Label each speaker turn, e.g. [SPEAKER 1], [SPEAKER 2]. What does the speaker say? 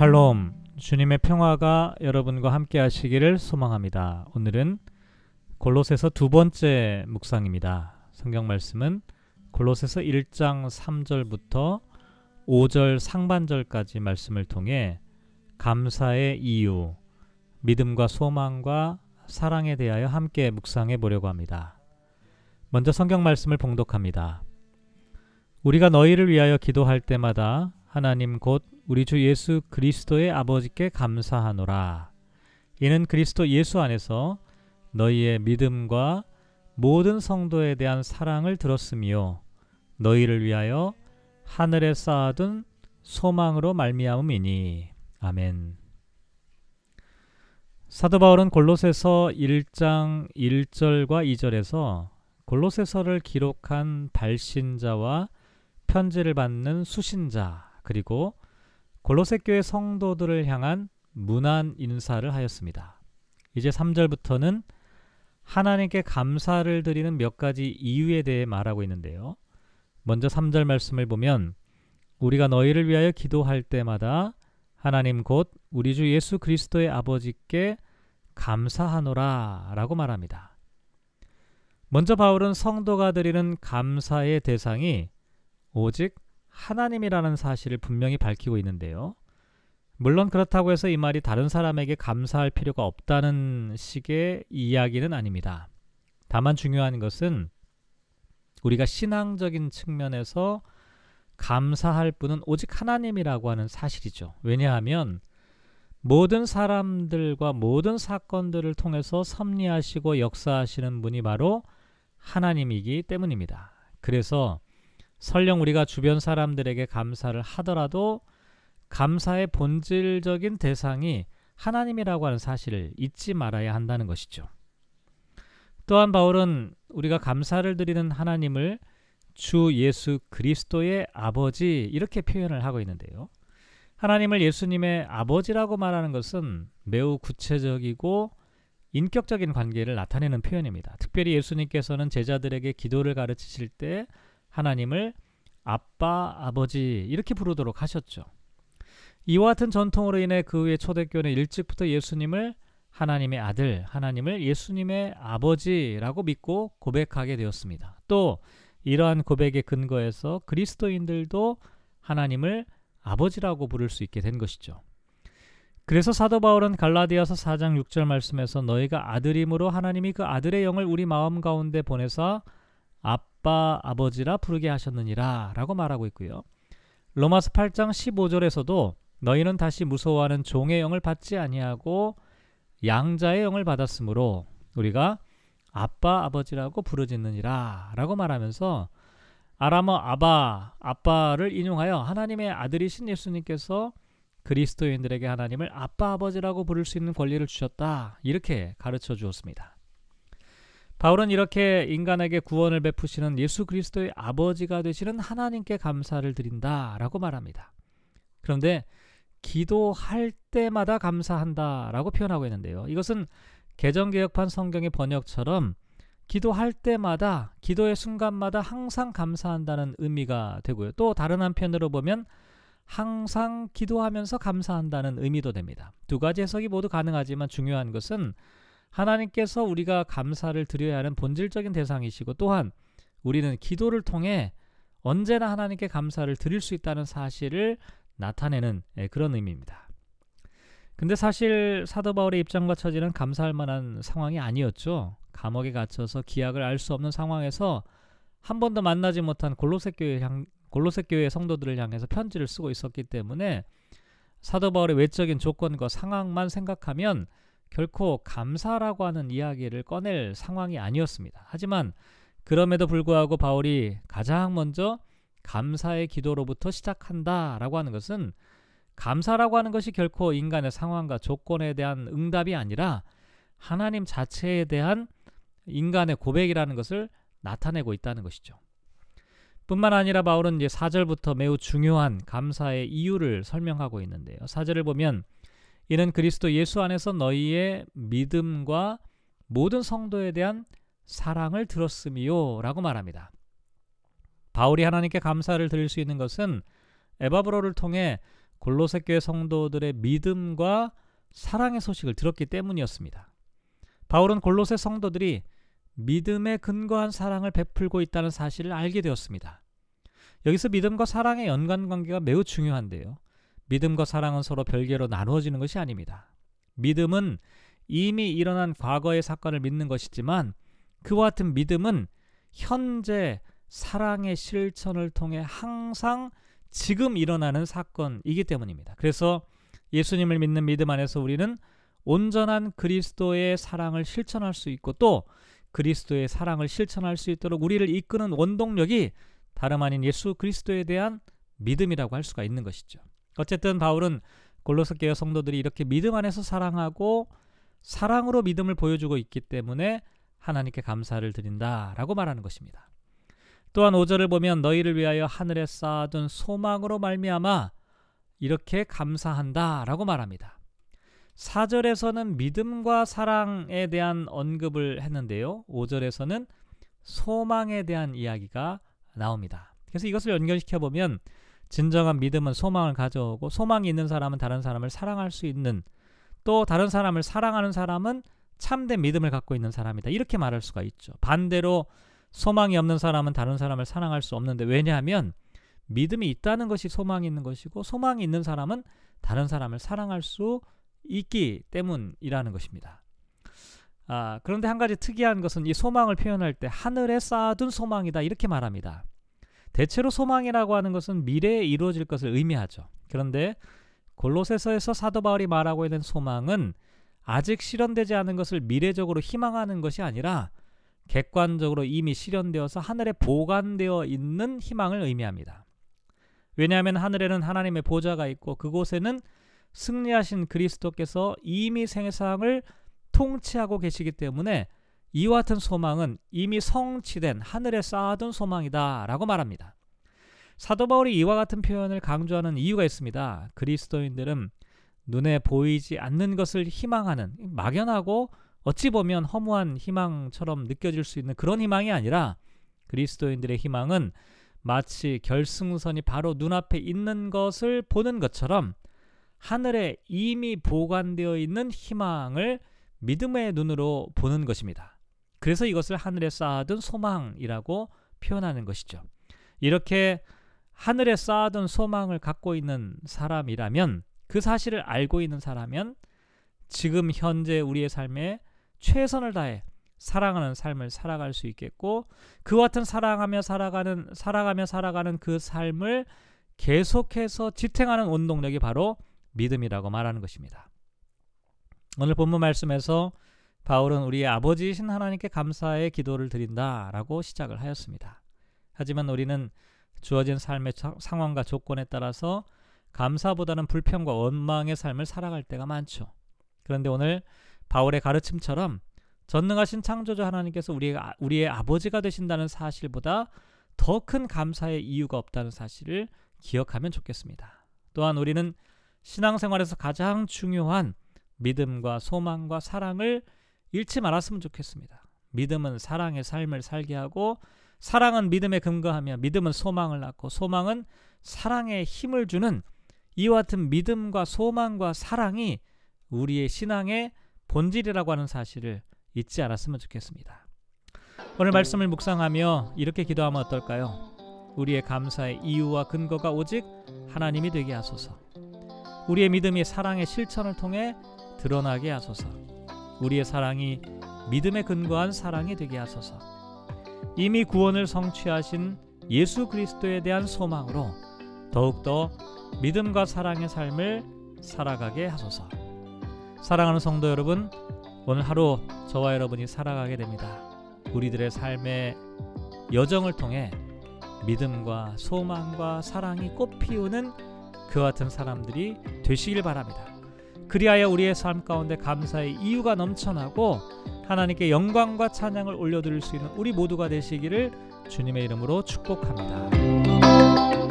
[SPEAKER 1] 샬롬 주님의 평화가 여러분과 함께 하시기를 소망합니다. 오늘은 골로새서 두 번째 묵상입니다. 성경 말씀은 골로새서 1장 3절부터 5절 상반절까지 말씀을 통해 감사의 이유, 믿음과 소망과 사랑에 대하여 함께 묵상해 보려고 합니다. 먼저 성경 말씀을 봉독합니다. 우리가 너희를 위하여 기도할 때마다 하나님 곧 우리 주 예수 그리스도의 아버지께 감사하노라. 이는 그리스도 예수 안에서 너희의 믿음과 모든 성도에 대한 사랑을 들었으며 너희를 위하여 하늘에 쌓아둔 소망으로 말미암음이니 아멘. 사도 바울은 골로새서 1장 1절과 2절에서 골로새서를 기록한 발신자와 편지를 받는 수신자 그리고 골로새 교회 성도들을 향한 문안 인사를 하였습니다. 이제 3절부터는 하나님께 감사를 드리는 몇 가지 이유에 대해 말하고 있는데요. 먼저 3절 말씀을 보면 우리가 너희를 위하여 기도할 때마다 하나님 곧 우리 주 예수 그리스도의 아버지께 감사하노라 라고 말합니다. 먼저 바울은 성도가 드리는 감사의 대상이 오직 하나님이라는 사실을 분명히 밝히고 있는데요. 물론 그렇다고 해서 이 말이 다른 사람에게 감사할 필요가 없다는 식의 이야기는 아닙니다. 다만 중요한 것은 우리가 신앙적인 측면에서 감사할 분은 오직 하나님이라고 하는 사실이죠. 왜냐하면 모든 사람들과 모든 사건들을 통해서 섭리하시고 역사하시는 분이 바로 하나님이기 때문입니다. 그래서 설령 우리가 주변 사람들에게 감사를 하더라도 감사의 본질적인 대상이 하나님이라고 하는 사실을 잊지 말아야 한다는 것이죠. 또한 바울은 우리가 감사를 드리는 하나님을 주 예수 그리스도의 아버지 이렇게 표현을 하고 있는데요. 하나님을 예수님의 아버지라고 말하는 것은 매우 구체적이고 인격적인 관계를 나타내는 표현입니다. 특별히 예수님께서는 제자들에게 기도를 가르치실 때 하나님을 아빠, 아버지 이렇게 부르도록 하셨죠. 이와 같은 전통으로 인해 그 후에 초대교회는 일찍부터 예수님을 하나님의 아들, 하나님을 예수님의 아버지라고 믿고 고백하게 되었습니다. 또 이러한 고백의 근거에서 그리스도인들도 하나님을 아버지라고 부를 수 있게 된 것이죠. 그래서 사도 바울은 갈라디아서 4장 6절 말씀에서 너희가 아들임으로 하나님이 그 아들의 영을 우리 마음 가운데 보내사 아빠 아버지라 부르게 하셨느니라 라고 말하고 있고요. 로마서 8장 15절에서도 너희는 다시 무서워하는 종의 영을 받지 아니하고 양자의 영을 받았으므로 우리가 아빠 아버지라고 부르짖느니라 라고 말하면서 아람어 아바 아빠를 인용하여 하나님의 아들이신 예수님께서 그리스도인들에게 하나님을 아빠 아버지라고 부를 수 있는 권리를 주셨다 이렇게 가르쳐 주었습니다. 바울은 이렇게 인간에게 구원을 베푸시는 예수 그리스도의 아버지가 되시는 하나님께 감사를 드린다라고 말합니다. 그런데 기도할 때마다 감사한다라고 표현하고 있는데요. 이것은 개정개혁판 성경의 번역처럼 기도할 때마다 기도의 순간마다 항상 감사한다는 의미가 되고요. 또 다른 한편으로 보면 항상 기도하면서 감사한다는 의미도 됩니다. 두 가지 해석이 모두 가능하지만 중요한 것은 하나님께서 우리가 감사를 드려야 하는 본질적인 대상이시고 또한 우리는 기도를 통해 언제나 하나님께 감사를 드릴 수 있다는 사실을 나타내는 예, 그런 의미입니다. 근데 사실 사도 바울의 입장과 처지는 감사할 만한 상황이 아니었죠. 감옥에 갇혀서 기약을 알 수 없는 상황에서 한 번도 만나지 못한 골로새 교회 향 골로새 교회 성도들을 향해서 편지를 쓰고 있었기 때문에 사도 바울의 외적인 조건과 상황만 생각하면 결코 감사라고 하는 이야기를 꺼낼 상황이 아니었습니다. 하지만 그럼에도 불구하고 바울이 가장 먼저 감사의 기도로부터 시작한다라고 하는 것은 감사라고 하는 것이 결코 인간의 상황과 조건에 대한 응답이 아니라 하나님 자체에 대한 인간의 고백이라는 것을 나타내고 있다는 것이죠. 뿐만 아니라 바울은 이제 4절부터 매우 중요한 감사의 이유를 설명하고 있는데요. 4절을 보면 이는 그리스도 예수 안에서 너희의 믿음과 모든 성도에 대한 사랑을 들었음이요 라고 말합니다. 바울이 하나님께 감사를 드릴 수 있는 것은 에바브로를 통해 골로새 교회 성도들의 믿음과 사랑의 소식을 들었기 때문이었습니다. 바울은 골로새 성도들이 믿음에 근거한 사랑을 베풀고 있다는 사실을 알게 되었습니다. 여기서 믿음과 사랑의 연관 관계가 매우 중요한데요. 믿음과 사랑은 서로 별개로 나누어지는 것이 아닙니다. 믿음은 이미 일어난 과거의 사건을 믿는 것이지만 그와 같은 믿음은 현재 사랑의 실천을 통해 항상 지금 일어나는 사건이기 때문입니다. 그래서 예수님을 믿는 믿음 안에서 우리는 온전한 그리스도의 사랑을 실천할 수 있고 또 그리스도의 사랑을 실천할 수 있도록 우리를 이끄는 원동력이 다름 아닌 예수 그리스도에 대한 믿음이라고 할 수가 있는 것이죠. 어쨌든 바울은 골로새 교회 성도들이 이렇게 믿음 안에서 사랑하고 사랑으로 믿음을 보여주고 있기 때문에 하나님께 감사를 드린다라고 말하는 것입니다. 또한 5절을 보면 너희를 위하여 하늘에 쌓아둔 소망으로 말미암아 이렇게 감사한다라고 말합니다. 4절에서는 믿음과 사랑에 대한 언급을 했는데요. 5절에서는 소망에 대한 이야기가 나옵니다. 그래서 이것을 연결시켜 보면 진정한 믿음은 소망을 가져오고 소망이 있는 사람은 다른 사람을 사랑할 수 있는 또 다른 사람을 사랑하는 사람은 참된 믿음을 갖고 있는 사람이다. 이렇게 말할 수가 있죠. 반대로 소망이 없는 사람은 다른 사람을 사랑할 수 없는데 왜냐하면 믿음이 있다는 것이 소망이 있는 것이고 소망이 있는 사람은 다른 사람을 사랑할 수 있기 때문이라는 것입니다. 아, 그런데 한 가지 특이한 것은 이 소망을 표현할 때 하늘에 쌓아둔 소망이다 이렇게 말합니다. 대체로 소망이라고 하는 것은 미래에 이루어질 것을 의미하죠. 그런데 골로새서에서 사도 바울이 말하고 있는 소망은 아직 실현되지 않은 것을 미래적으로 희망하는 것이 아니라 객관적으로 이미 실현되어서 하늘에 보관되어 있는 희망을 의미합니다. 왜냐하면 하늘에는 하나님의 보좌가 있고 그곳에는 승리하신 그리스도께서 이미 생사을 통치하고 계시기 때문에 이와 같은 소망은 이미 성취된 하늘에 쌓아둔 소망이다 라고 말합니다. 사도 바울이 이와 같은 표현을 강조하는 이유가 있습니다. 그리스도인들은 눈에 보이지 않는 것을 희망하는 막연하고 어찌 보면 허무한 희망처럼 느껴질 수 있는 그런 희망이 아니라 그리스도인들의 희망은 마치 결승선이 바로 눈앞에 있는 것을 보는 것처럼 하늘에 이미 보관되어 있는 희망을 믿음의 눈으로 보는 것입니다. 그래서 이것을 하늘에 쌓아둔 소망이라고 표현하는 것이죠. 이렇게 하늘에 쌓아둔 소망을 갖고 있는 사람이라면 그 사실을 알고 있는 사람은 지금 현재 우리의 삶에 최선을 다해 사랑하는 삶을 살아갈 수 있겠고 그 같은 사랑하며 살아가는 살아가며 살아가는 그 삶을 계속해서 지탱하는 원동력이 바로 믿음이라고 말하는 것입니다. 오늘 본문 말씀에서 바울은 우리의 아버지이신 하나님께 감사의 기도를 드린다 라고 시작을 하였습니다. 하지만 우리는 주어진 삶의 상황과 조건에 따라서 감사보다는 불평과 원망의 삶을 살아갈 때가 많죠. 그런데 오늘 바울의 가르침처럼 전능하신 창조주 하나님께서 우리의, 우리의 아버지가 되신다는 사실보다 더 큰 감사의 이유가 없다는 사실을 기억하면 좋겠습니다. 또한 우리는 신앙생활에서 가장 중요한 믿음과 소망과 사랑을 잃지 말았으면 좋겠습니다. 믿음은 사랑의 삶을 살게 하고 사랑은 믿음에 근거하며 믿음은 소망을 낳고 소망은 사랑에 힘을 주는 이와 같은 믿음과 소망과 사랑이 우리의 신앙의 본질이라고 하는 사실을 잊지 않았으면 좋겠습니다. 오늘 말씀을 묵상하며 이렇게 기도하면 어떨까요? 우리의 감사의 이유와 근거가 오직 하나님이 되게 하소서. 우리의 믿음이 사랑의 실천을 통해 드러나게 하소서. 우리의 사랑이 믿음에 근거한 사랑이 되게 하소서. 이미 구원을 성취하신 예수 그리스도에 대한 소망으로 더욱더 믿음과 사랑의 삶을 살아가게 하소서. 사랑하는 성도 여러분, 오늘 하루 저와 여러분이 살아가게 됩니다. 우리들의 삶의 여정을 통해 믿음과 소망과 사랑이 꽃 피우는 그 같은 사람들이 되시길 바랍니다. 그리하여 우리의 삶 가운데 감사의 이유가 넘쳐나고 하나님께 영광과 찬양을 올려드릴 수 있는 우리 모두가 되시기를 주님의 이름으로 축복합니다.